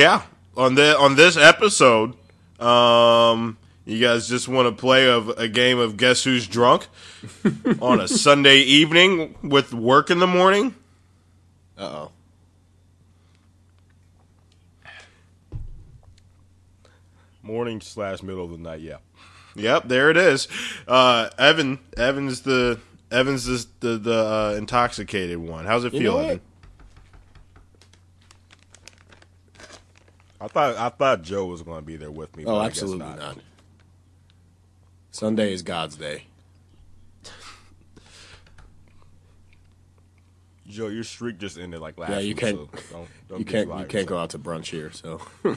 Yeah, on the on this episode, um, you guys just want to play a, a game of Guess Who's Drunk on a Sunday evening with work in the morning. Uh oh. Morning slash middle of the night. Yeah. Yep, there it is. Uh, Evan, Evan's the Evan's is the the uh, intoxicated one. How's it You feel, know what? Evan? I thought I thought Joe was going to be there with me. but Oh, I guess absolutely not. Sunday is God's day. Joe, your streak just ended like last Yeah, you week, can't- so don't, don't You can't. You can't go out to brunch here, so you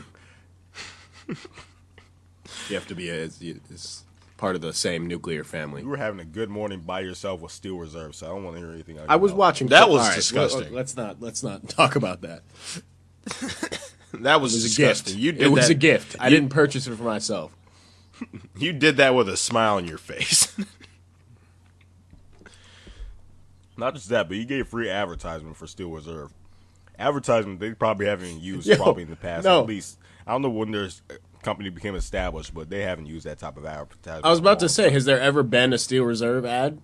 have to be a, it's part of the same nuclear family. You were having a good morning by yourself with Steel Reserve, so I don't want to hear anything. I was watching. That was all right, disgusting. let- Let's not. Let's not talk about that. That was, It was a disgusting. gift. You did it was that, a gift. I didn't purchase it for myself. You did that with a smile on your face. Not just that, but you gave free advertisement for Steel Reserve. Advertisement they probably haven't used Yo, probably in the past. no. At least I don't know when their uh, company became established, but they haven't used that type of advertisement. I was about to say, has there ever been a Steel Reserve ad?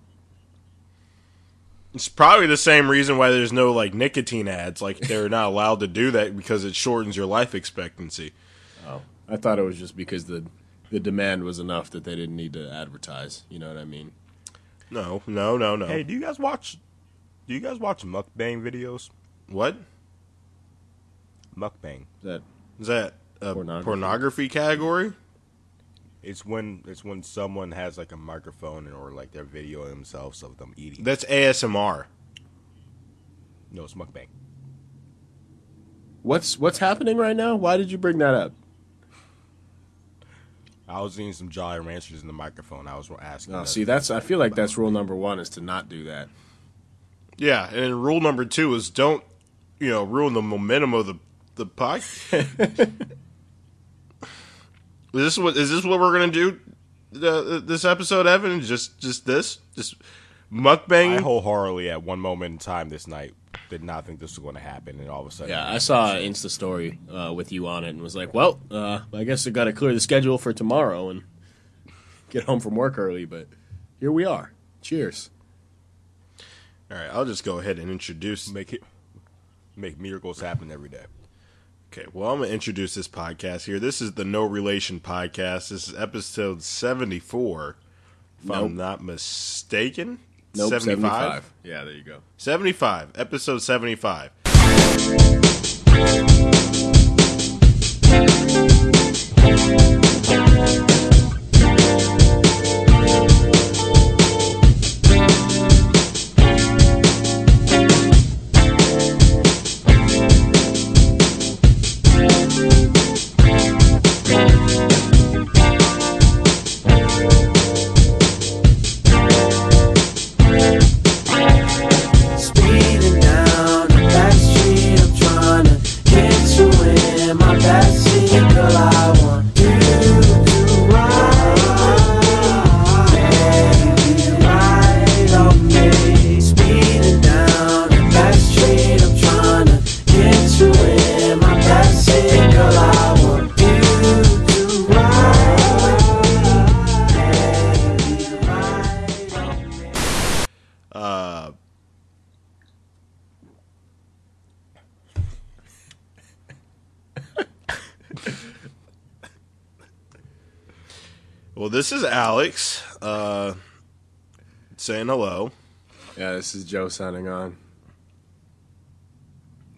It's probably the same reason why there's no like nicotine ads. Like they're not allowed to do that because it shortens your life expectancy. Oh, I thought it was just because the the demand was enough that they didn't need to advertise. You know what I mean? No, no, no, no. Hey, do you guys watch? Do you guys watch mukbang videos? what Mukbang. Is that is that? A Pornography. pornography category? It's when it's when someone has like a microphone or like they're videoing themselves of them eating. That's ASMR. no, it's mukbang. what's what's happening right now? Why did you bring that up? I was eating some Jolly Ranchers in the microphone. I was asking. Oh, see, that's I feel like that's rule number one is to not do that. Yeah, and rule number two is don't, you know, ruin the momentum of the the podcast. is this what is this what we're gonna do? Uh, this episode, Evan? Just just this? Just mukbang? I wholeheartedly at one moment in time this night did not think this was going to happen, and all of a sudden, Yeah, I saw an Insta story uh, with you on it and was like, well, uh, I guess I got to clear the schedule for tomorrow and get home from work early. But here we are. Cheers. All right, I'll just go ahead and introduce. make it make miracles happen every day. Okay, well, I'm gonna introduce this podcast here. This is the No Relation podcast. This is episode 74, if Nope. I'm not mistaken. Nope, 75? 75. Yeah, there you go. 75, episode 75. This is Alex uh, saying hello. Yeah, this is Joe signing on.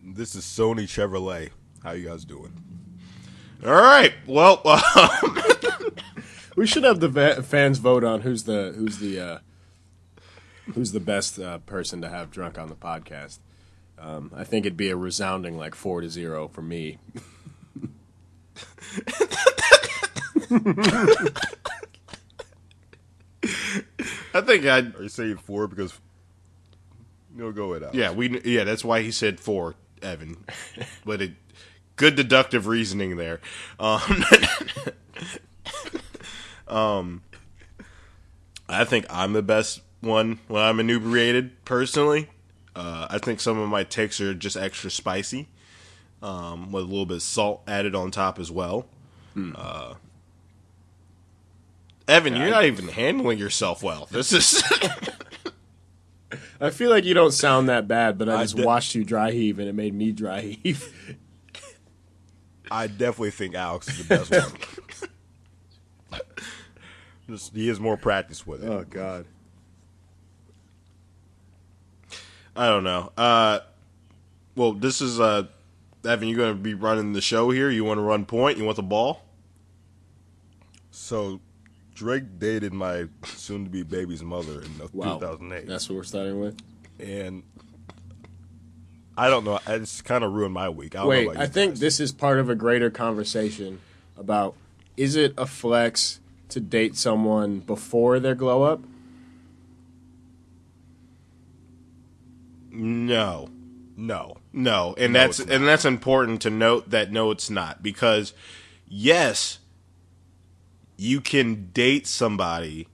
This is Sony Chevrolet. How you guys doing? All right. Well, um, We should have the va- fans vote on who's the who's the uh, who's the best uh, person to have drunk on the podcast. Um, I think it'd be a resounding like four to zero for me. I think I. Are you saying four because? No, go ahead. Alex. Yeah, we. Yeah, that's why he said four, Evan. but it, good deductive reasoning there. Um, um, I think I'm the best one when I'm inebriated. Personally, uh, I think some of my takes are just extra spicy. um, with a little bit of salt added on top as well. Uh, Evan, you're not even handling yourself well. This is I feel like you don't sound that bad, but I I just de- watched you dry heave, and it made me dry heave. I definitely think Alex is the best one. Just, he has more practice with it. oh God. I don't know. Uh, well, this is uh, Evan. You're going to be running the show here? You want to run point? You want the ball? So, Drake dated my soon-to-be baby's mother in Wow. 2008, That's what we're starting with. and I don't know. It's kind of ruined my week. I don't Wait, I think guys. this is part of a greater conversation about is it a flex to date someone before their glow up? No. no. No, and No, that's and that's important to note that no, it's not because yes, you can date somebody.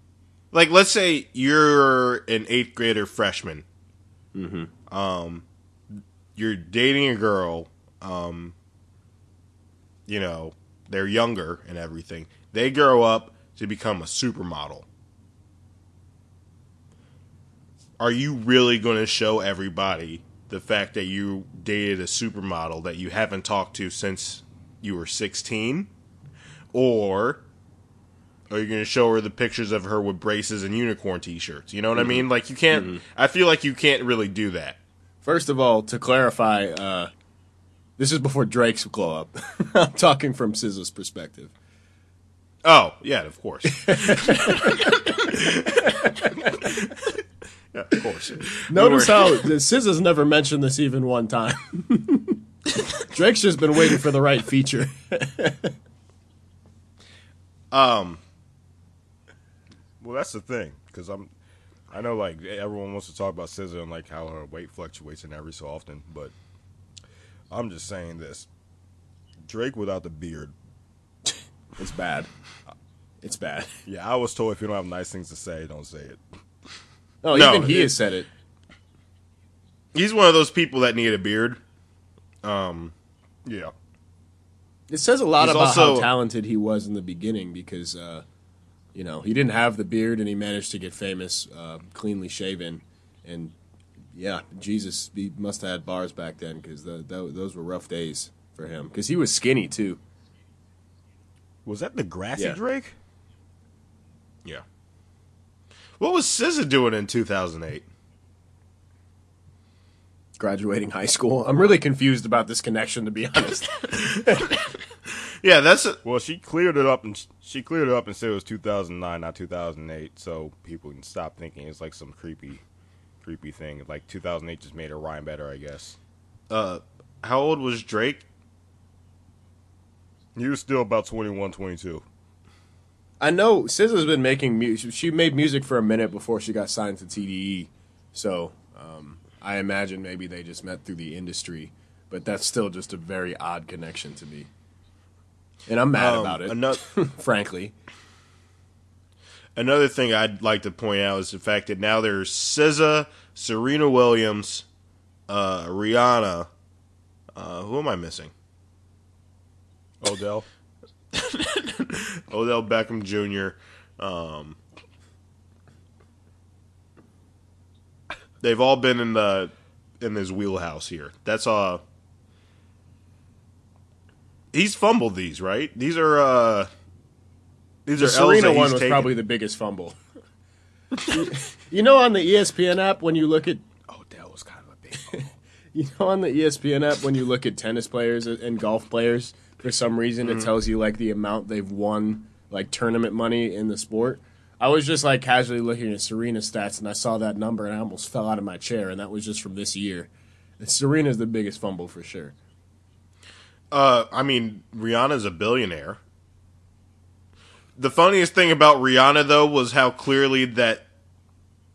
Like, let's say you're an eighth grader freshman. Mm-hmm. Um, you're dating a girl. Um, you know, they're younger and everything. They grow up to become a supermodel. Are you really going to show everybody the fact that you dated a supermodel that you haven't talked to since you were 16? Or are you going to show her the pictures of her with braces and unicorn t shirts? You know what I mean? Like, you can't, I feel like you can't really do that. First of all, to clarify, uh, this is before Drake's glow up. I'm talking from SZA's perspective. Oh, yeah, of course. yeah, of course. Notice how SZA's never mentioned this even one time. Drake's just been waiting for the right feature. Um, Well, that's the thing because I'm. I know, like everyone wants to talk about SZA and like how her weight fluctuates and every so often, but I'm just saying this: Drake without the beard. It's bad. It's bad. Yeah, I was told if you don't have nice things to say, don't say it. No, No, even he it- has said it. he's one of those people that need a beard. Um, Yeah, It says a lot He's about also- how talented he was in the beginning because, uh, you know, he didn't have the beard and he managed to get famous uh, cleanly shaven. And yeah, Jesus, he must have had bars back then because the, tho- those were rough days for him because he was skinny too. was that the grassy Yeah. Drake? yeah. What was SZA doing in 2008? Graduating high school. I'm really confused about this connection, to be honest. Yeah, that's a, Well, she cleared it up and she cleared it up and said it was 2009, not 2008, so people can stop thinking it's like some creepy, creepy thing. Like 2008 just made her rhyme better, I guess. uh, how old was Drake? He was still about 21, 22. I know SZA's been making music. She made music for a minute before she got signed to TDE. So um, I imagine maybe they just met through the industry. But that's still just a very odd connection to me. And I'm mad Um, about it, Another, frankly. another thing I'd like to point out is the fact that now there's SZA, Serena Williams, uh, Rihanna. Uh, who am I missing? Odell. Odell Beckham Jr. Um, they've all been in the in his wheelhouse here. That's uh He's fumbled these, right? These are uh these The are Serena that one was taken. probably the biggest fumble. you know, on the ESPN app, when you look at Odell was kind of a big. You know, on the ESPN app, when you look at tennis players and golf players, for some reason it tells you like the amount they've won, like tournament money in the sport. I was just like casually looking at Serena's stats, and I saw that number, and I almost fell out of my chair, and that was just from this year. Serena's the biggest fumble for sure. Uh, I mean, Rihanna's a billionaire. The funniest thing about Rihanna though was how clearly that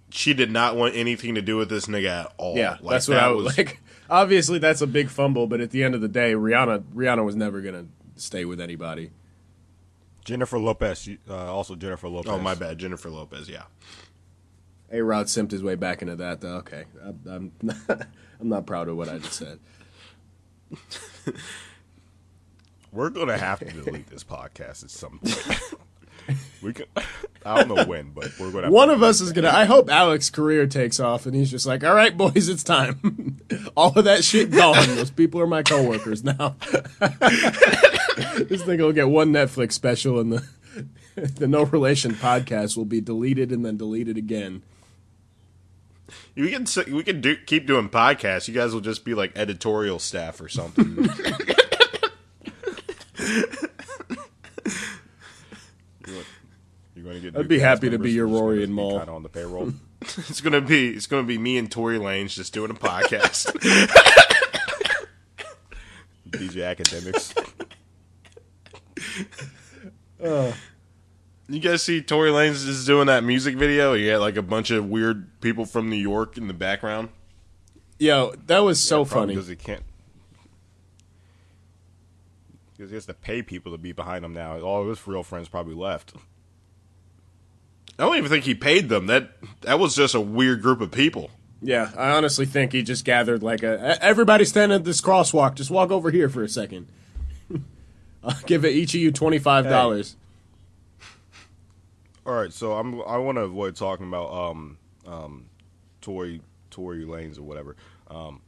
she did not want anything to do with this nigga at all. Yeah, Like, that's what that I was like. Obviously, that's a big fumble, but at the end of the day, Rihanna Rihanna was never gonna stay with anybody. Jennifer Lopez. Uh, also Jennifer Lopez. Oh my bad, Jennifer Lopez. Yeah. A Rod simped his way back into that. Though. Okay, I'm I'm not, I'm not proud of what I just said. We're gonna have to delete this podcast at some point. we can. I don't know when, but we're gonna. Have One of us is gonna. I hope Alex's career takes off, and he's just like, "All right, boys, it's time. All of that shit gone. Those people are my coworkers now." this thing will get one Netflix special, and the the No Relation podcast will be deleted and then deleted again. We can we can do, keep doing podcasts. You guys will just be like editorial staff or something. You're gonna get. I'd be happy to be your Rory and be Mal. kinda on the payroll. it's gonna be it's gonna be me and Tory Lanez just doing a podcast. DJ Akademiks. Uh. you guys see Tory Lanez is doing that music video? He had like a bunch of weird people from New York in the background. Yo, that was so Probably funny. because he can't. Because he has to pay people to be behind him now. All of his real friends probably left. I don't even think he paid them. That that was just a weird group of people. Yeah, I honestly think he just gathered like a "E- everybody stand at this crosswalk. Just walk over here for a second. I'll give it each of you twenty five dollars. All right, so I'm. I want to avoid talking about um um, Tory Tory Lanez or whatever. Um,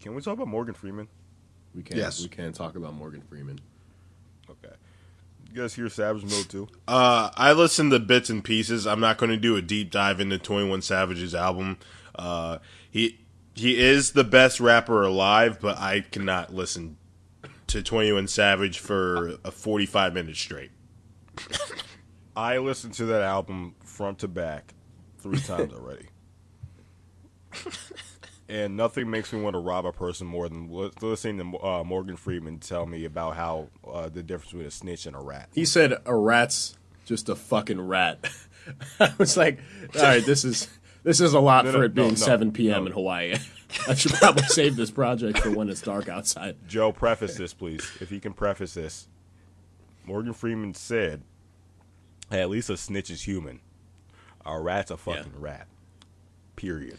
can we talk about Morgan Freeman? We can Yes. we can talk about Morgan Freeman. Okay. You guys hear Savage Mode II? Uh, I listened to bits and pieces. I'm not going to do a deep dive into Twenty One Savage's album. Uh, he he is the best rapper alive, but I cannot listen to Twenty One Savage for a 45 minutes straight. I listened to that album front to back three times already. and nothing makes me want to rob a person more than listening to uh, Morgan Freeman tell me about how uh, the difference between a snitch and a rat. He said a rat's just a fucking rat. I was like, all right, this is this is a lot No, for no, it being no, no, seven p.m. no. in Hawaii. I should probably save this project for when it's dark outside. Joe, preface this, please. If you can preface this. Morgan Freeman said, hey, at least a snitch is human. A rat's a fucking rat. Period.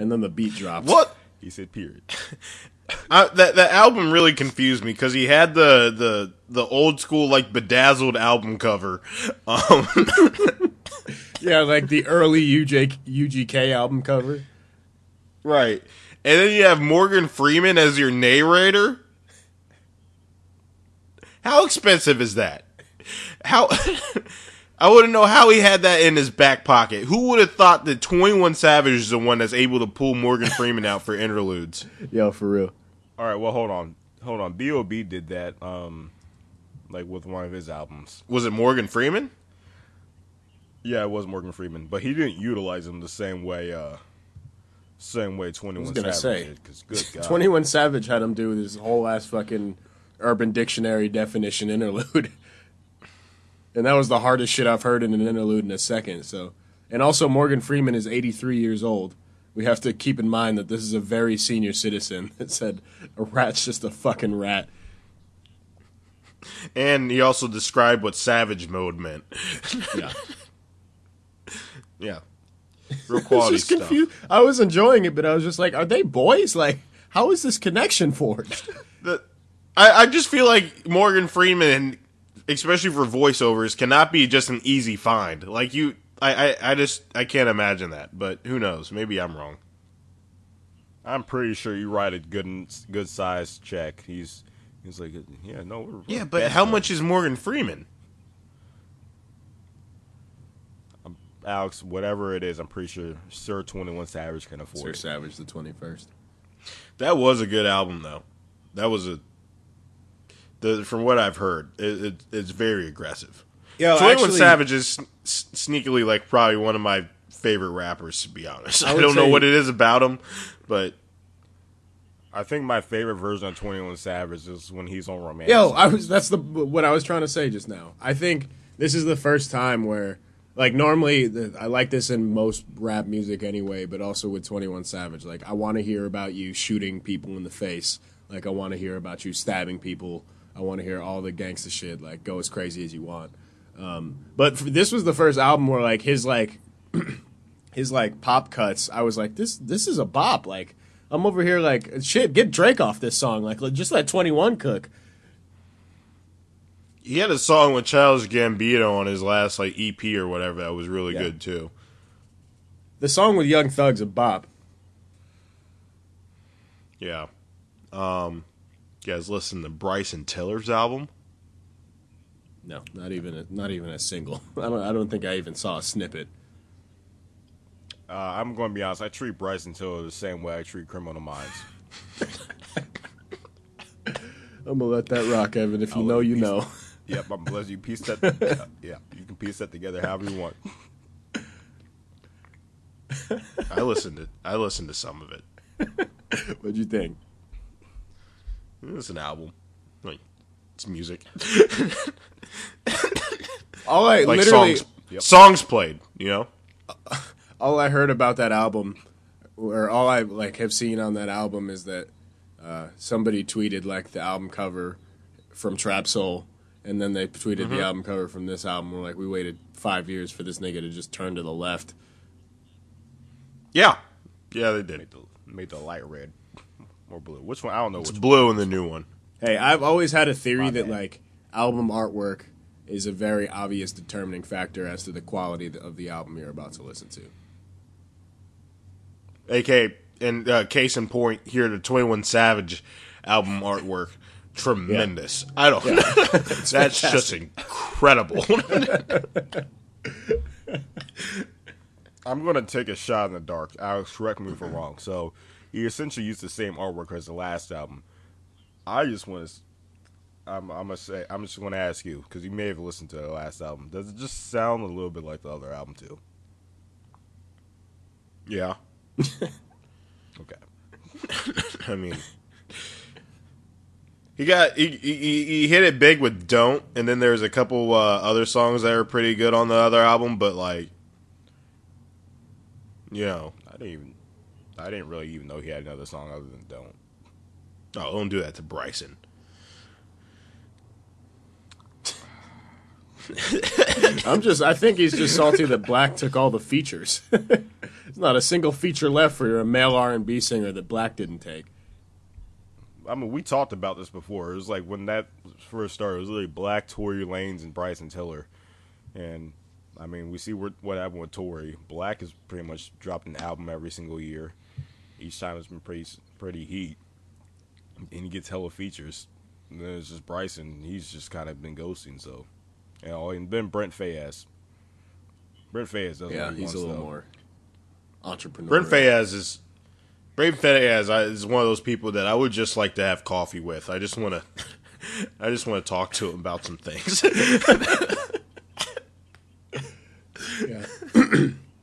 And then the beat drops. What? He said, period. I, that that album really confused me because he had the the the old school like bedazzled album cover. Um, Yeah, like the early UJ, UGK album cover. Right. And then you have Morgan Freeman as your narrator. How expensive is that? How I wouldn't know how he had that in his back pocket. Who would have thought that 21 Savage is the one that's able to pull Morgan Freeman out for interludes? Yo, for real. All right, well, hold on. Hold on. B.O.B. did that, um, like, with one of his albums. Was it Morgan Freeman? Yeah, it was Morgan Freeman, but he didn't utilize him the same way, uh, same way 21 gonna Savage say. did, because good God. 21 Savage had him do this whole ass fucking Urban Dictionary definition interlude. And that was the hardest shit I've heard in an interlude in a second. So, and also Morgan Freeman is 83 years old. We have to keep in mind that this is a very senior citizen that said a rat's just a fucking rat. And he also described what Savage mode meant. Yeah. Yeah. Real quality just stuff. confused. I was enjoying it, but I was just like, are they boys? Like, how is this connection forged? the, I, I just feel like Morgan Freeman, especially for voiceovers, cannot be just an easy find. Like you, I, I, I just I can't imagine that. But who knows? Maybe I'm wrong. I'm pretty sure you write a good, good sized check. He's, he's like, yeah, no, we're, we're Yeah, but how much is Morgan Freeman? Um, Alex, whatever it is, I'm pretty sure Sir 21 Savage can afford Sir it. Savage, the 21st. That was a good album, though. That was a. The, from what I've heard, it, it, it's very aggressive. Yo, Twenty One Savage is s- sneakily like probably one of my favorite rappers. To be honest, I, would don't know what it is about him, but I think my favorite version of 21 Savage is when he's on Romantic. Yo, I was that's the what I was trying to say just now. I think this is the first time where like normally the, I like this in most rap music anyway, but also with 21 Savage like I want to hear about you shooting people in the face. Like I want to hear about you stabbing people. I want to hear all the gangster shit like go as crazy as you want. Um, but for, this was the first album where like his like his like pop cuts, I was like, this this is a bop. Like I'm over here like shit. Get Drake off this song. Like let- just let Twenty One cook. He had a song with Childish Gambino on his last like EP or whatever that was really Yeah. good too. The song with Young Thug's a bop. Yeah. Um, you guys listen to Bryson Tiller's album? No, not even a, not even a single. I don't I don't think I even saw a snippet. Uh, I'm going to be honest. I treat Bryson Tiller the same way I treat Criminal Minds. I'm gonna let that rock, Evan. If you I'll know, you know. Yep, I'm blessed. You piece that. uh, yeah, you can piece that together however you want. I listened to I listened to some of it. What'd you think? It's an album. Like it's music. All I Like literally songs Yep. songs played, you know? all I heard about that album, or all I like have seen on that album is that uh, somebody tweeted like the album cover from Trap Soul, and then they tweeted Mm-hmm. the album cover from this album. We're like, we waited five years for this nigga to just turn to the left. Yeah. Yeah, they did. Made the, made the light red or blue. Which one? I don't know It's which. blue in the new one. Hey, I've always had a theory My that bad. like album artwork is a very obvious determining factor as to the quality of the album you're about to listen to. AK and uh, case in point here the 21 Savage album artwork tremendous. I don't That's just incredible. I'm going to take a shot in the dark. Alex, correct me if I'm wrong. So, he essentially used the same artwork as the last album. I just want to. I'm, I'm gonna say. I'm just to ask you because you may have listened to the last album. Does it just sound a little bit like the other album too? yeah. Okay. I mean, he got he, he he hit it big with "Don't," and then there's a couple uh, other songs that are pretty good on the other album, but like, you know, I didn't even. I didn't really even know he had another song other than "Don't." oh, don't do that to Bryson. I'm just I think he's just salty that 6lack took all the features. There's not a single feature left for a male R&B singer that 6lack didn't take. I mean, we talked about this before. It was like when that first started, it was literally 6lack, Tory Lanez, and Bryson Tiller. And I mean, we see what, what happened with Tory. 6lack has pretty much dropped an album every single year. Each time it's been pretty pretty heat, and he gets hella features. And then it's just Bryson. He's just kind of been ghosting. So, you know, and then Brent Faiyaz. Brent Faiyaz doesn't. Yeah, he's a little though. more entrepreneurial. Brent Faiyaz is Brent Faiyaz I- is one of those people that I would just like to have coffee with. I just want to, I just want to talk to him about some things. Yeah.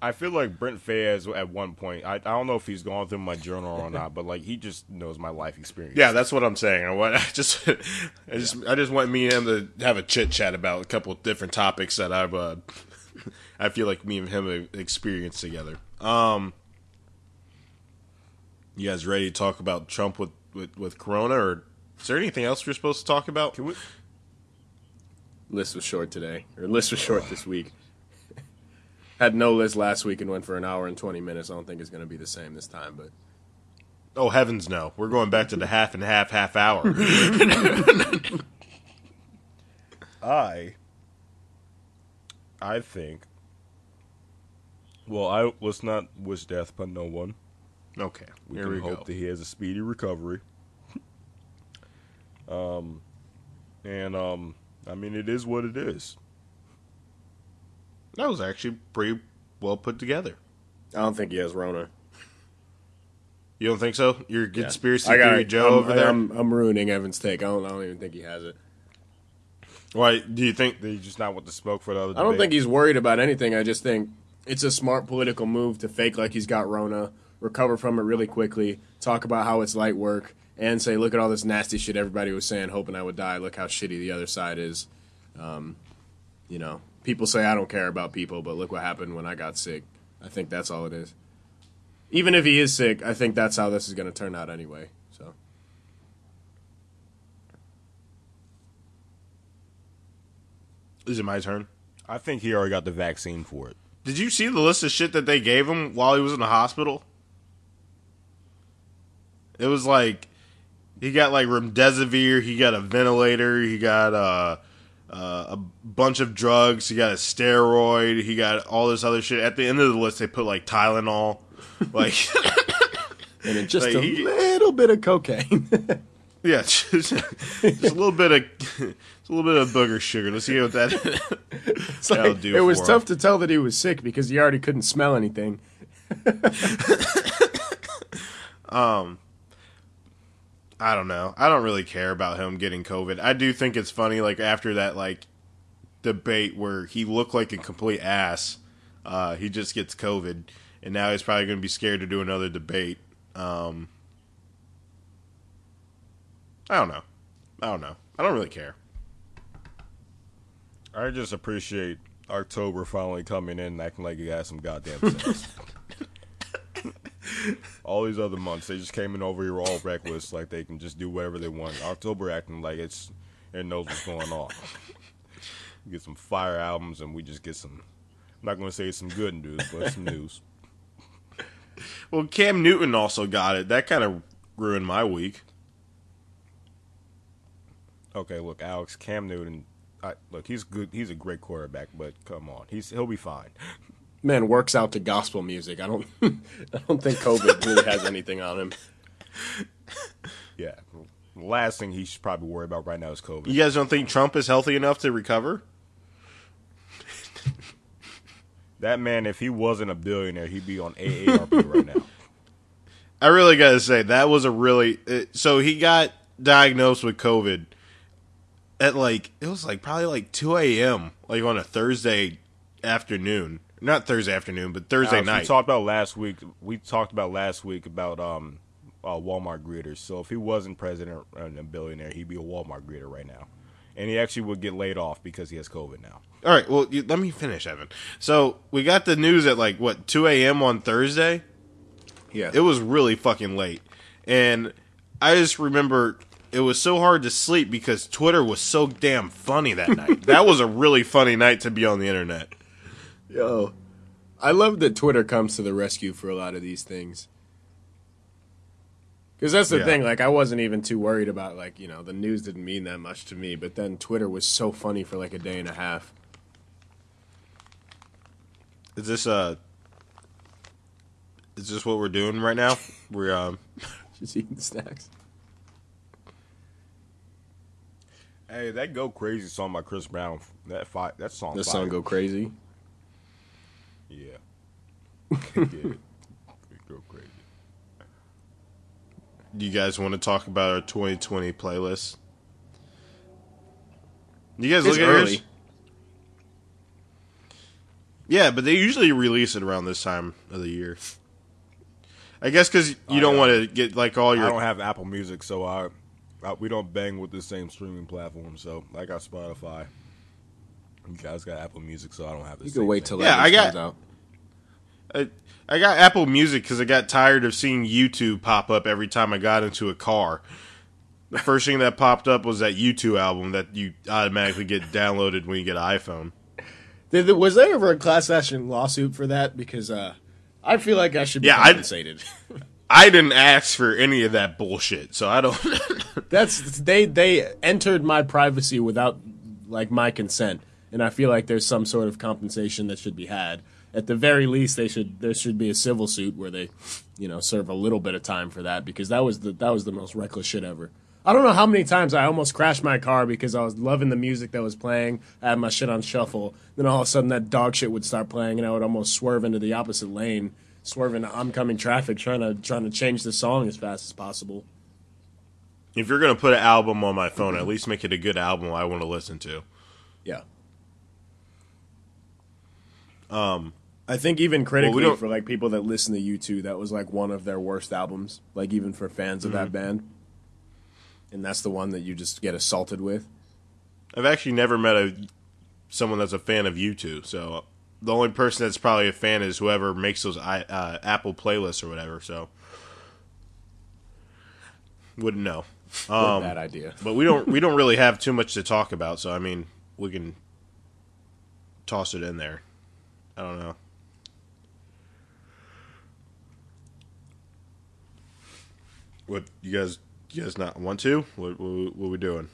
I feel like Brent Faiyaz at one point. I, I don't know if he's gone through my journal or not, but like he just knows my life experience. yeah, that's what I'm saying. I want, I just, I just, I just want me and him to have a chit chat about a couple of different topics that I've, uh, I feel like me and him have experienced together. Um, you guys ready to talk about Trump with with, with Corona, or is there anything else we're supposed to talk about? Can we? List was short today, or list was short this week. Had no list last week and went for an hour and 20 minutes. I don't think it's going to be the same this time, but Oh heavens, no! We're going back to the half and half half hour. I. I think. Well, I let's not wish death upon no one. okay, We here can we hope go. that he has a speedy recovery. um, and um, I mean, it is what it is. That was actually pretty well put together. I don't think he has Rona. You don't think so? Your Yeah. conspiracy got theory. Joe I'm, over there. I'm, I'm ruining Evan's take. I don't, I don't even think he has it. Why do you think? They just not want the smoke for the other. I don't debate. think he's worried about anything. I just think it's a smart political move to fake like he's got Rona, recover from it really quickly, talk about how it's light work, and say, look at all this nasty shit everybody was saying, hoping I would die. Look how shitty the other side is. Um, you know, people say I don't care about people, but look what happened when I got sick. I think that's all it is. Even if he is sick, I think that's how this is going to turn out anyway. So Is it my turn? I think he already got the vaccine for it. Did you see the list of shit that they gave him while he was in the hospital? It was like he got like remdesivir, he got a ventilator, he got uh, uh, a bunch of drugs, he got a steroid, he got all this other shit. At the end of the list, they put like Tylenol, like And just Like, a he- little bit of cocaine. yeah, just, just a little bit of just a little bit of booger sugar. Let's see what that. It's That'll like, do it was tough to tell that he was sick because he already couldn't smell anything. I don't know. I don't really care about him getting COVID. I do think it's funny, like after that like debate where he looked like a complete ass, uh, he just gets COVID, and now he's probably going to be scared to do another debate. Um, I don't know. I don't know. I don't really care. I just appreciate October finally coming in and acting like he has some goddamn sense. all these other months, they just came in over here all reckless, like they can just do whatever they want. October acting like it's it knows what's going on. get some fire albums, and we just get some. I'm not going to say some good news, but some news. Well, Cam Newton also got it. That kind of ruined my week. Okay, look, Alex Cam Newton. I, look, he's good. He's a great quarterback, but come on, he's he'll be fine. Man works out to gospel music. I don't I don't think COVID really has anything on him. Yeah. The last thing he should probably worry about right now is COVID. You guys don't think Trump is healthy enough to recover? That man, if he wasn't a billionaire, he'd be on AARP right now. I really got to say that was a really it, so he got diagnosed with COVID at like it was like probably like two a.m. like on a Thursday afternoon, not Thursday afternoon, but Thursday Alex, night. We talked about last week. We talked about last week about um, uh, Walmart greeters. So if he wasn't president and a billionaire, he'd be a Walmart greeter right now, and he actually would get laid off because he has COVID now. All right, well you, let me finish, Evan. So we got the news at like what two a.m. on Thursday. Yeah. It was really fucking late. And I just remember it was so hard to sleep because Twitter was so damn funny that night. that was a really funny night to be on the internet. Yo. I love that Twitter comes to the rescue for a lot of these things. Because that's the Yeah. thing, like, I wasn't even too worried about, like, you know, the news didn't mean that much to me, but then Twitter was so funny for like a day and a half. Is this uh Is this what we're doing right now? We're um Just eating snacks. Hey, that "Go Crazy" song by Chris Brown. That fi- that song. The song Go Crazy. Yeah. Get it. Go crazy. do you guys want to talk about our 2020 playlist? You guys It's look at early. yours? Yeah, but they usually release it around this time of the year. I guess because you don't want to get like all your. I don't have Apple Music, so I, I we don't bang with the same streaming platform. So I got Spotify. You guys got Apple Music, so I don't have this. You can wait thing. till Yeah, I got- comes out. I, I got Apple Music because I got tired of seeing YouTube pop up every time I got into a car. The first thing that popped up was that YouTube album that you automatically get downloaded when you get an iPhone. Did, there- was there ever a class action lawsuit for that? Because uh, I feel like I should be Yeah, I- compensated. I didn't ask for any of that bullshit, so I don't. That's they they entered my privacy without like my consent, and I feel like there's some sort of compensation that should be had. At the very least, they should there should be a civil suit where they, you know, serve a little bit of time for that because that was the that was the most reckless shit ever. I don't know how many times I almost crashed my car because I was loving the music that was playing. I had my shit on shuffle. Then all of a sudden that dog shit would start playing, and I would almost swerve into the opposite lane, swerve into oncoming traffic, trying to trying to change the song as fast as possible. if you're gonna put an album on my phone, at least make it a good album I want to listen to. Yeah. Um, I think even critically don't- for like people that listen to U2, that was like one of their worst albums. Like even for fans of that band, and that's the one that you just get assaulted with. I've actually never met a someone that's a fan of U2, so the only person that's probably a fan is whoever makes those i- uh, Apple playlists or whatever. So wouldn't know. Um, bad idea. but we don't we don't really have too much to talk about, so I mean we can toss it in there. I don't know. What you guys? You guys not want to? What what, what we doing?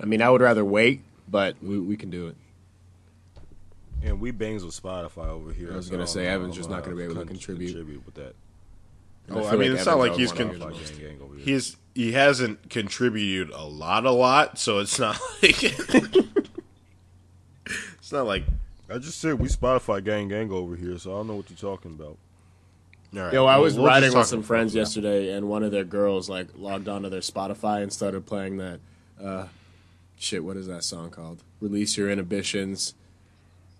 I mean, I would rather wait, but we, we can do it. And we bangs with Spotify over here. I was so gonna say, Evan's just not gonna be able to con- contribute. with that. And Oh, feel I mean, it's not like he's con- do the Spotify most. gang, gang. He's he hasn't contributed a lot, a lot. So it's not like it's not like I just said we Spotify gang gang over here, so I don't know what you're talking about. all right. Yo, I we'll- was we'll riding with some friends that. yesterday, and one of their girls like logged onto their Spotify and started playing that. Uh, shit, what is that song called? Release your inhibitions,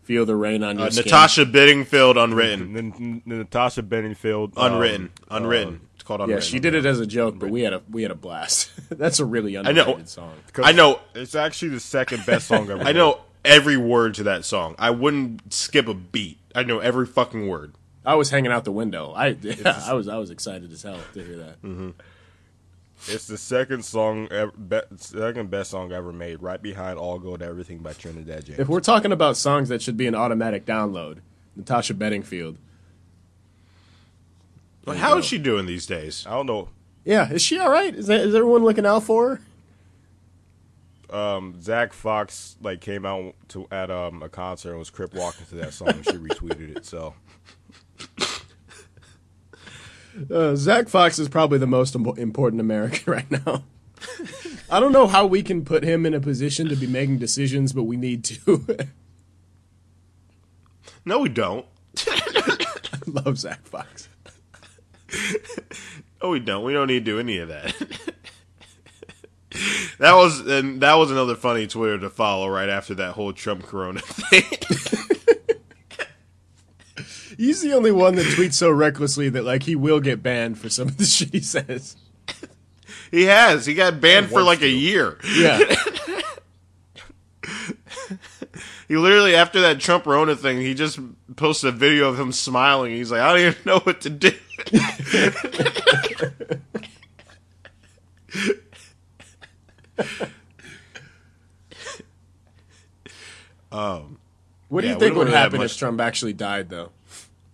feel the rain on your Uh, skin. Natasha Bedingfield, unwritten, N- N- N- Natasha Bedingfield, um, unwritten, unwritten. it's called Yeah, she did it as a joke, but we had a we had a blast. That's a really know. underrated song. 'cause I know. It's actually the second best song ever. I know every word to that song. I wouldn't skip a beat. I know every fucking word. I was hanging out the window. I I was I was excited as hell to hear that. Mm. It's the second song, ever, be, second best song ever made, right behind "All Gold Everything" by Trinidad James. If we're talking about songs that should be an automatic download, Natasha Bedingfield. But how is she doing these days? I don't know. Yeah, is she all right? Is, that, is everyone looking out for her? Um, Zach Fox like came out to at um, a concert and was crip walking to that song. and She retweeted it. So Uh, Zach Fox is probably the most impo- important American right now. I don't know how we can put him in a position to be making decisions, but we need to. No, we don't. I love Zach Fox. No, we don't. We don't need to do any of that. That was and that was another funny Twitter to follow right after that whole Trump Corona thing. He's the only one that tweets so recklessly that like he will get banned for some of the shit he says. he has. He got banned for wants like a year. Yeah. He literally after that Trump Rona thing, he just posted a video of him smiling. He's like, I don't even know what to do. Um, What do Yeah, you think would really happen much- if Trump actually died, though?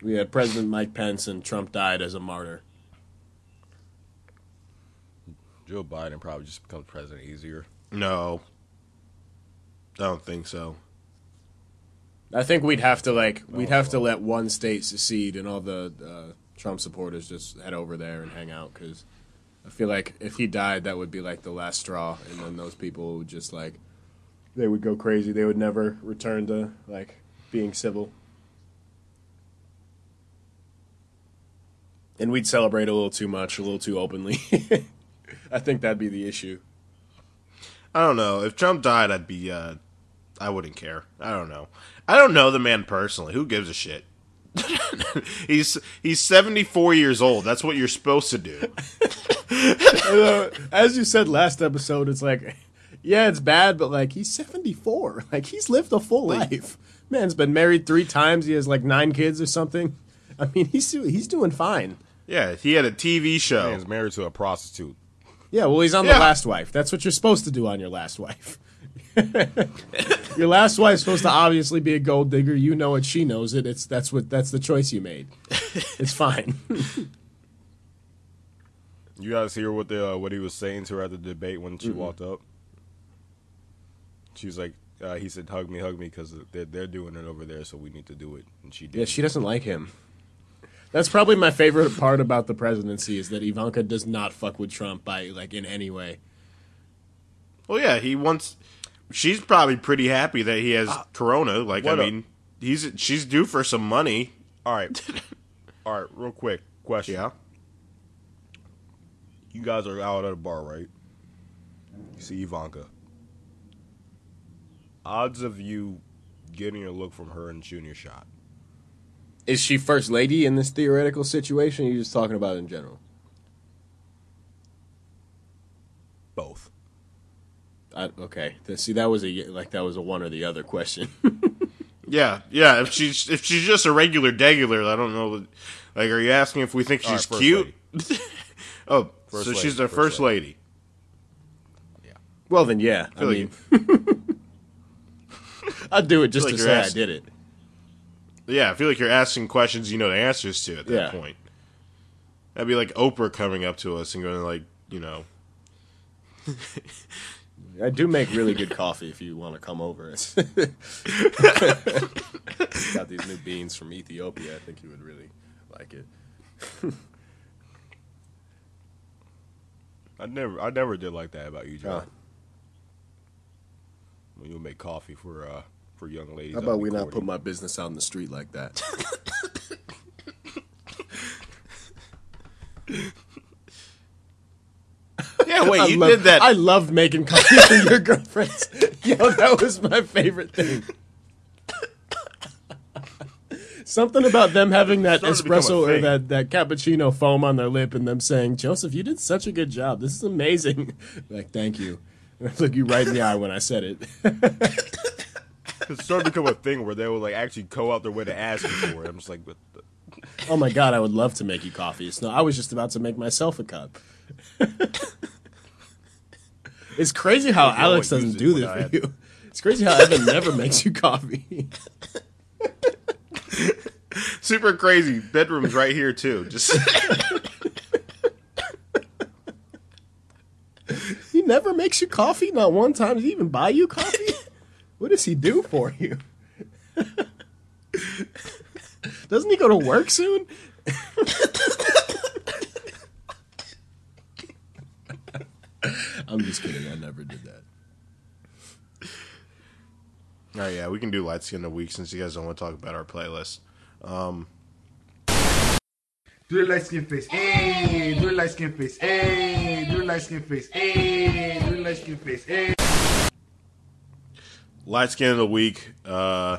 We had President Mike Pence and Trump died as a martyr. Joe Biden probably just becomes president easier. no, I don't think so. I think we'd have to like we'd have to let one state secede and all the uh, Trump supporters just head over there and hang out because I feel like if he died, that would be like the last straw, and then those people would just like they would go crazy. They would never return to like being civil, and we'd celebrate a little too much, a little too openly. I think that'd be the issue. I don't know. If Trump died, I'd be. Uh, I wouldn't care. I don't know. I don't know the man personally. Who gives a shit? he's he's seventy four years old. That's what you're supposed to do. Uh, as you said last episode, it's like, yeah, it's bad, but like he's seventy four. Like he's lived a full life. Man's been married three times. He has like nine kids or something. I mean, he's he's doing fine. Yeah, he had a TV show. Man's married to a prostitute. Yeah, well, he's on Yeah. the last wife. That's what you're supposed to do on your last wife. your last wife's supposed to obviously be a gold digger. You know it. She knows it. It's that's what that's the choice you made. It's fine. You guys hear what the uh, what he was saying to her at the debate when she walked up? She was like, uh, he said, "Hug me, hug me," because they're they're doing it over there, so we need to do it. And she did. Yeah, she doesn't like him. That's probably my favorite part about the presidency is that Ivanka does not fuck with Trump by like in any way. Well, yeah, he wants. She's probably pretty happy that he has Corona. Like, I what a- mean, he's she's due for some money. All right, all right. Real quick question. Yeah. You guys are out at a bar, right? You see Ivanka. Odds of you getting a look from her and shooting your shot. Is she first lady in this theoretical situation? Or are you just talking about in general? Both. I, okay, see that was a like that was a one or the other question. Yeah, yeah. If she's if she's just a regular degular, I don't know. Like, are you asking if we think All right, she's first cute? oh, First so lady, she's the first first lady. Yeah. Well, then yeah, I like mean, I'd do it just like to say I did it. Yeah, I feel like you're asking questions you know the answers to at that Yeah. point. That'd be like Oprah coming up to us and going like, you know, I do make really good coffee if you want to come over. Got these new beans from Ethiopia. I think you would really like it. I never, I never did like that about you, John. Huh. When you make coffee for uh for young ladies. How about we not put my business out in the street like that? yeah, wait, I you love- did that. I loved making coffee for your girlfriends. Yo, that was my favorite thing. Something about them having that Started to become a espresso or that, that cappuccino foam on their lip and them saying, Joseph, you did such a good job. This is amazing. like, thank you. Look you right in the eye when I said it. It started to become a thing where they would like actually go out their way to ask you for it. I'm just like, but oh my God, I would love to make you coffee. It's no, I was just about to make myself a cup. it's crazy how Alex doesn't do this for you. It's crazy how Evan never makes you coffee. Super crazy. Bedroom's right here too. Just He never makes you coffee. Not one time does he even buy you coffee. What does he do for you? Doesn't he go to work soon? I'm just kidding. I never did that. Oh yeah, we can do light skin a week since you guys don't want to talk about our playlist. Do the light skin face, hey. Do the light skin face, hey. Do the light skin face, hey. Do the light skin face, hey. Light skin of the week uh,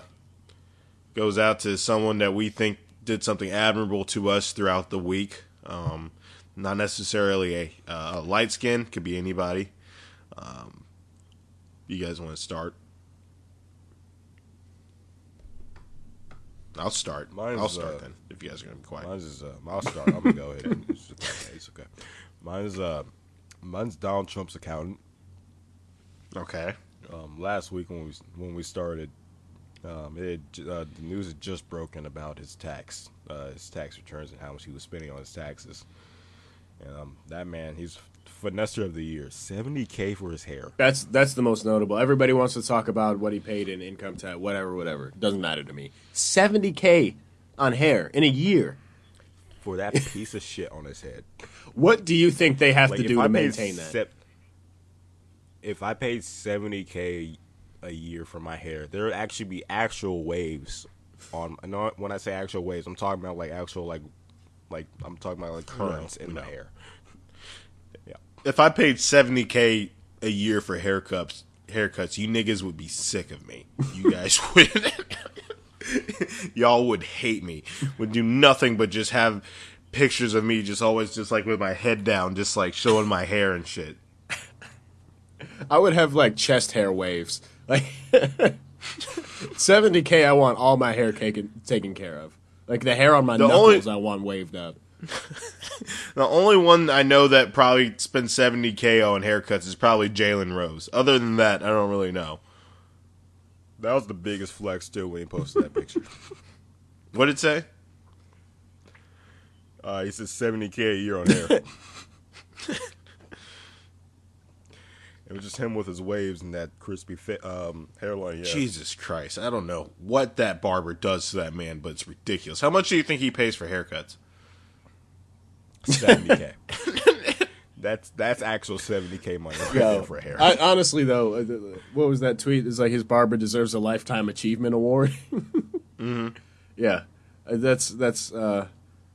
goes out to someone that we think did something admirable to us throughout the week. Um, not necessarily a, uh, a light skin, could be anybody. Um, you guys want to start? I'll start. Mine's, I'll start uh, then. If you guys are gonna be quiet. mine's is. Uh, I'll start. I'm gonna go ahead. And, it's, okay, it's okay. Mine's uh, mine's Donald Trump's accountant. Okay. Um, last week when we when we started, um, it uh, the news had just broken about his tax, uh, his tax returns and how much he was spending on his taxes. And um, that man, he's finesser of the year, seventy k for his hair. That's that's the most notable. Everybody wants to talk about what he paid in income tax, whatever, whatever. Doesn't matter to me. Seventy k on hair in a year. For that piece of shit on his head. What do you think they have Like to do to maintain that? sep- if I paid seventy k a year for my hair, there would actually be actual waves on. Know when I say actual waves, I'm talking about like actual like, like I'm talking about like currents in my no. hair. If I paid seventy k a year for haircuts, haircuts, you niggas would be sick of me. You guys would. Y'all would hate me. Would do nothing but just have pictures of me just always just like with my head down, just like showing my hair and shit. I would have like chest hair waves. Like 70k I want all my hair taken taken care of. Like the hair on my The knuckles only- I want waved up. The only one I know that probably spends seventy k on haircuts is probably Jalen Rose. Other than that, I don't really know. that was the biggest flex too when he posted that picture. What did it say? Uh, he said seventy k a year on hair. it was just him with his waves and that crispy fit, um, hairline. Yeah, Jesus Christ, I don't know what that barber does to that man, but it's ridiculous. How much do you think he pays for haircuts? Seventy k. That's that's actual seventy k money right Yo, for hair. I, honestly though, uh, what was that tweet? It's like his barber deserves a lifetime achievement award. mm-hmm. Yeah, Uh, that's that's. Uh,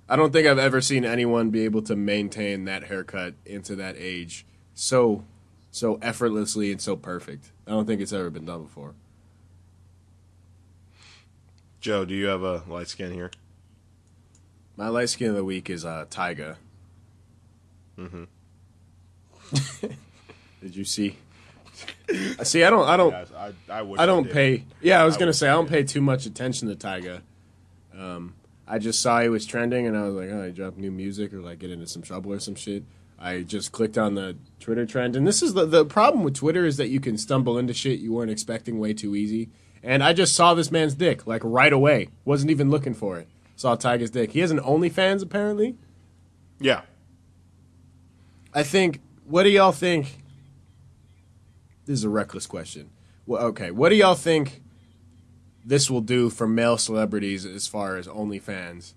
I don't think I've ever seen anyone be able to maintain that haircut into that age so so effortlessly and so perfect. I don't think it's ever been done before. Joe, do you have a light skin here? My light skin of the week is uh, Tyga. Mm-hmm. Did you see? see, I don't. I don't. I, I, I don't did. pay. Yeah, I was I gonna say I I don't pay too much attention to Tyga. Um, I just saw he was trending, and I was like, "Oh, he dropped new music, or like get into some trouble or some shit." I just clicked on the Twitter trend, and this is the the problem with Twitter is that you can stumble into shit you weren't expecting way too easy. And I just saw this man's dick like right away. wasn't even looking for it. Saw Tyga's dick. He has an OnlyFans apparently. Yeah. I think. What do y'all think? This is a reckless question. Well, okay, what do y'all think this will do for male celebrities as far as OnlyFans,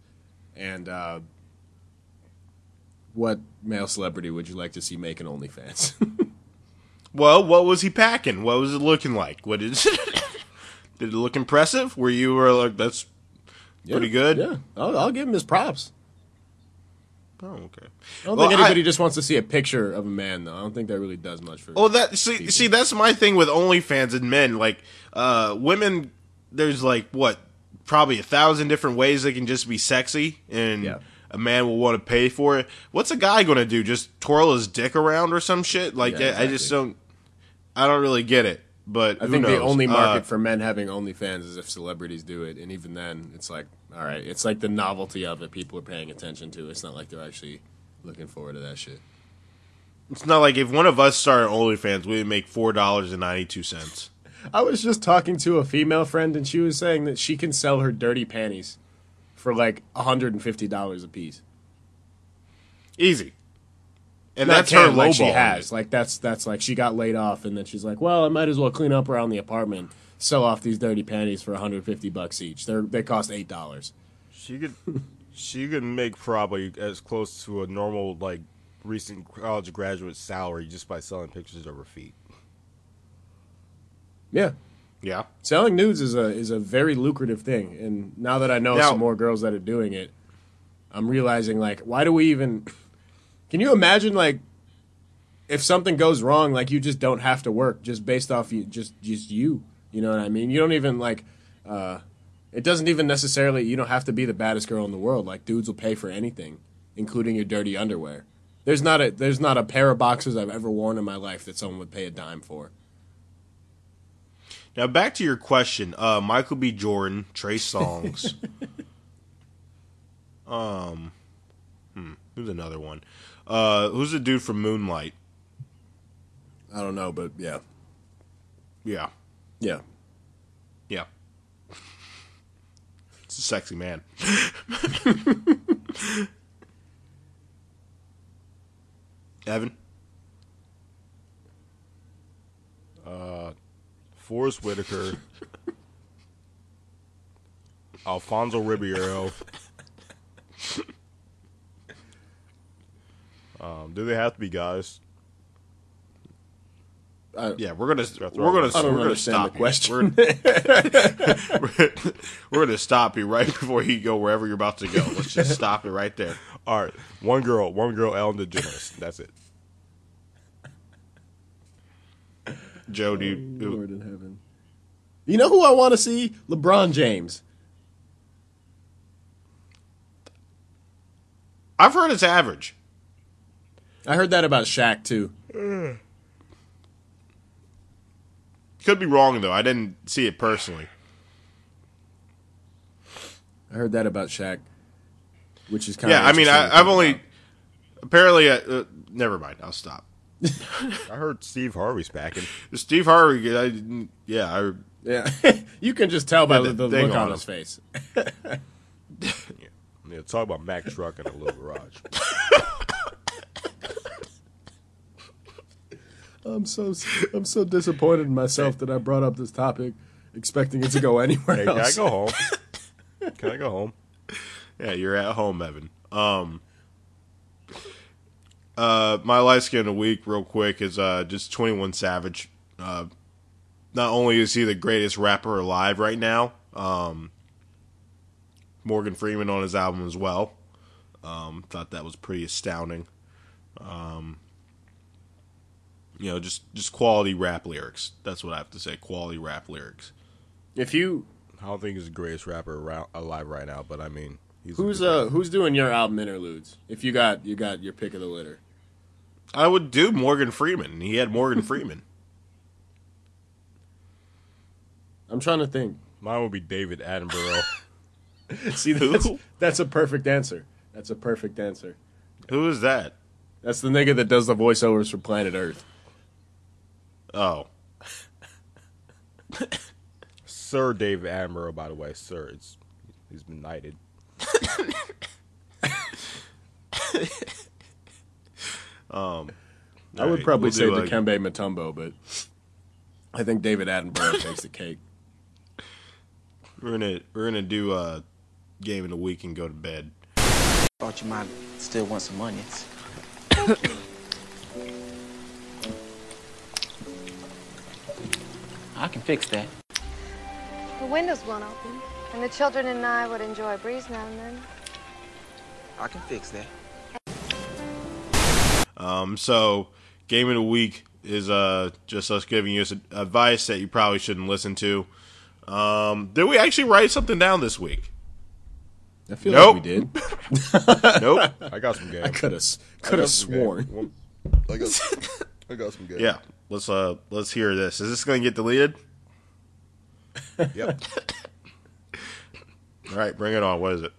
and uh, what male celebrity would you like to see make an OnlyFans? Well, what was he packing? What was it looking like? What did did it look impressive? Were you were like that's pretty good? Yeah, I'll, I'll give him his props. Oh, okay. I don't Well, think anybody I- just wants to see a picture of a man, though. I don't think that really does much for. Oh, that see, see, that's my thing with OnlyFans and men. Like, uh, women, there's like what, probably a thousand different ways they can just be sexy, and Yeah. a man will want to pay for it. What's a guy going to do? Just twirl his dick around or some shit? Like, Yeah, I- I just don't, I don't really get it. But I think the only market Uh, for men having OnlyFans is if celebrities do it, and even then, it's like, all right, it's like the novelty of it. People are paying attention to. It's not like they're actually looking forward to that shit. it's not like if one of us started OnlyFans, we'd make four dollars and ninety two cents. I was just talking to a female friend, and she was saying that she can sell her dirty panties for like hundred and fifty dollars a piece. Easy. And that's her can, like she has. Like that's that's like she got laid off, and then she's like, "Well, I might as well clean up around the apartment, sell off these dirty panties for 150 bucks each. They're they cost eight dollars." She could, she could make probably as close to a normal like recent college graduate salary just by selling pictures of her feet. Yeah, Yeah. selling nudes is a is a very lucrative thing, and now that I know Now- some more girls that are doing it, I'm realizing like, why do we even? Can you imagine like if something goes wrong, like you just don't have to work just based off you just just you. You know what I mean? You don't even like. uh It doesn't even necessarily. You don't have to be the baddest girl in the world. Like dudes will pay for anything, including your dirty underwear. There's not a there's not a pair of boxers I've ever worn in my life that someone would pay a dime for. Now back to your question, uh, Michael B. Jordan, Trey Songz. um, hmm, who's another one? Uh, who's the dude from Moonlight? I don't know, but yeah, Yeah, yeah. yeah. It's a sexy man. Evan, Uh, Forest Whitaker, Alfonso Ribeiro. Um, do they have to be guys? yeah, we're gonna That's we're gonna. I don't we're gonna stop the you. question. We're, we're gonna stop you right before you go wherever you're about to go. Let's just stop it right there. All right, one girl, one girl, Ellen DeGeneres. That's it. Joe, do you, Lord in heaven. You know who I want to see? LeBron James. I've heard it's average. I heard that about Shaq too. Could be wrong though. I didn't see it personally. I heard that about Shaq, which is kind Yeah, of I mean, I, I've only apparently. Uh, uh, never mind. I'll stop. I heard Steve Harvey's packing. Steve Harvey. I, yeah, I, yeah. you can just tell by the, the the look on on his face. Yeah, talk about Mack truck in a little garage. I'm so I'm so disappointed in myself that I brought up this topic, expecting it to go anywhere Hey, can I go home? Can I go home? yeah. You're at home, Evan. Um. Uh, my light skin of the week, real quick, is uh just 21 Savage. Uh, not only is he the greatest rapper alive right now, um, Morgan Freeman on his album as well. Um, thought that was pretty astounding. Um, you know, just just quality rap lyrics. That's what I have to say. Quality rap lyrics. If you I don't think he's the greatest rapper around, alive right now, but I mean, he's who's a good uh who's doing your album interludes? If you got you got your pick of the litter. I would do Morgan Freeman. He had Morgan Freeman. I'm trying to think. Mine would be David Attenborough. See, that's, that's a perfect answer. That's a perfect answer. Who is that? That's the nigga that does the voiceovers for Planet Earth. Oh, Sir David Attenborough, by the way, sir. It's he's been knighted. um, I would alright, probably we'll say do, uh, Dikembe Mutombo, but I think David Attenborough takes the cake. We're gonna we're gonna do a game in a week and go to bed. Thought you might still want some onions. I can fix that. The windows won't open, and the children and I would enjoy a breeze now and then. I can fix that. Um, so game of the week is uh just us giving you advice that you probably shouldn't listen to. Um, did we actually write something down this week? I feel Nope. like we did. Nope. I got some game. I could have I could got have some game. sworn. I got, I got some good. yeah. Let's uh let's hear this. Is this gonna get deleted? Yep. All right, bring it on. What is it?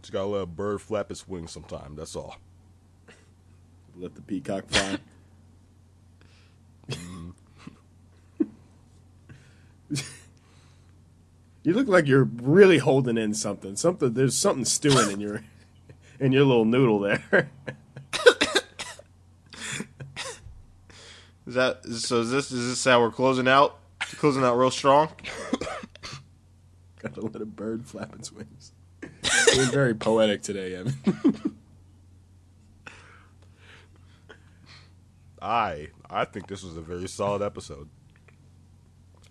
Just gotta let a bird flap its wings sometime. That's all. Let the peacock fly. you look like you're really holding in something. Something there's something stewing in your in your little noodle there. Is that so? Is this is this how we're closing out? Closing out real strong. Gotta let a bird flap its wings. You're very poetic today, Evan. I I think this was a very solid episode.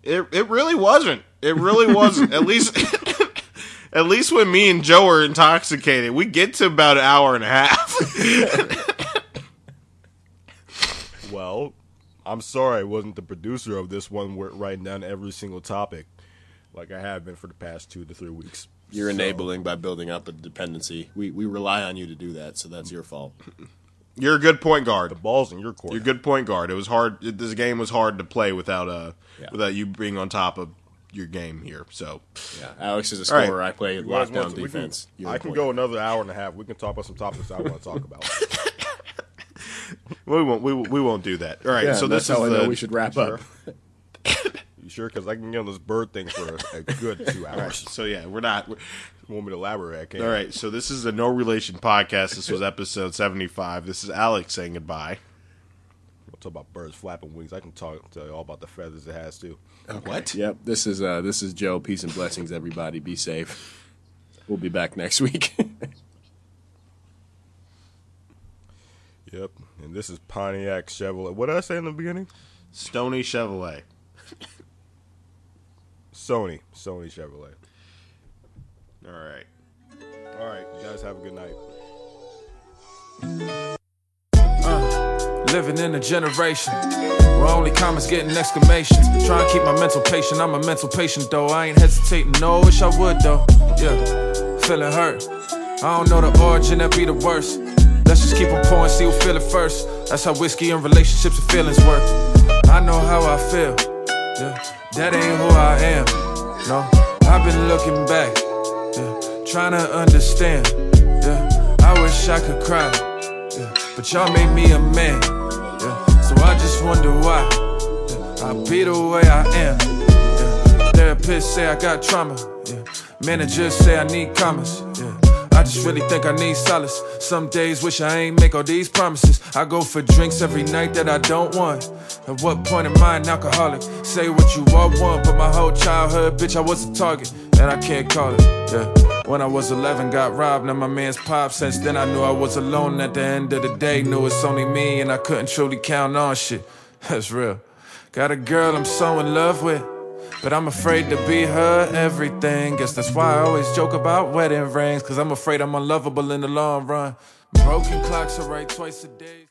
It it really wasn't. It really wasn't. at least at least when me and Joe are intoxicated, we get to about an hour and a half. Well, I'm sorry I wasn't the producer of this one, writing down every single topic, like I have been for the past two to three weeks. You're So, enabling by building up a dependency. We we rely on you to do that, so that's your fault. You're a good point guard. The ball's in your court. You're a good point guard. It was hard. it- This game was hard to play without uh Yeah. without you being on top of your game here. So Yeah, Alex is a All right. scorer. I play You lockdown to- we can- defense. You're I a can go guard. another hour and a half. We can talk about some topics I want to talk about. we won't we, we won't do that. All right. Yeah, so that's this is how I know the, we should wrap up. You sure? Because I can get on this bird thing for a, a good two All right. hours. So yeah, we're not. We're, want me to elaborate? All right. So this is the No Relation podcast. This was episode seventy five. This is Alex saying goodbye. We'll talk about birds flapping wings. I can talk tell you all about the feathers it has too. What? Yep, this is uh this is Joe. Peace and blessings, everybody. Be safe. We'll be back next week. Yep. And this is Pontiac Chevrolet. What did I say in the beginning? Stony Chevrolet. Sony. Sony Chevrolet. All right. All right. You guys have a good night. Uh, living in a generation where only comments getting exclamations. Trying to keep my mental patient. I'm a mental patient though. I ain't hesitating. No, wish I would though. Yeah, feeling hurt. I don't know the origin, that be the worst. Let's just keep on pouring, see who feel it first. That's how whiskey and relationships and feelings work. I know how I feel. Yeah, that ain't who I am. No, I've been looking back. Yeah, trying to understand. Yeah, I wish I could cry. Yeah, but y'all made me a man. Yeah, so I just wonder why yeah, I be the way I am. Yeah, therapists say I got trauma. Yeah, managers say I need commas. I just really think I need solace. Some days wish I ain't make all these promises. I go for drinks every night that I don't want. At what point am I an alcoholic? Say what you all want, but my whole childhood, bitch, I was a target, and I can't call it. Yeah. When I was 11, got robbed, now my man's pop. Since then, I knew I was alone at the end of the day. Knew it's only me, and I couldn't truly count on shit. That's real. Got a girl I'm so in love with, but I'm afraid to be her everything. Guess that's why I always joke about wedding rings, cause I'm afraid I'm unlovable in the long run. Broken clocks are right twice a day.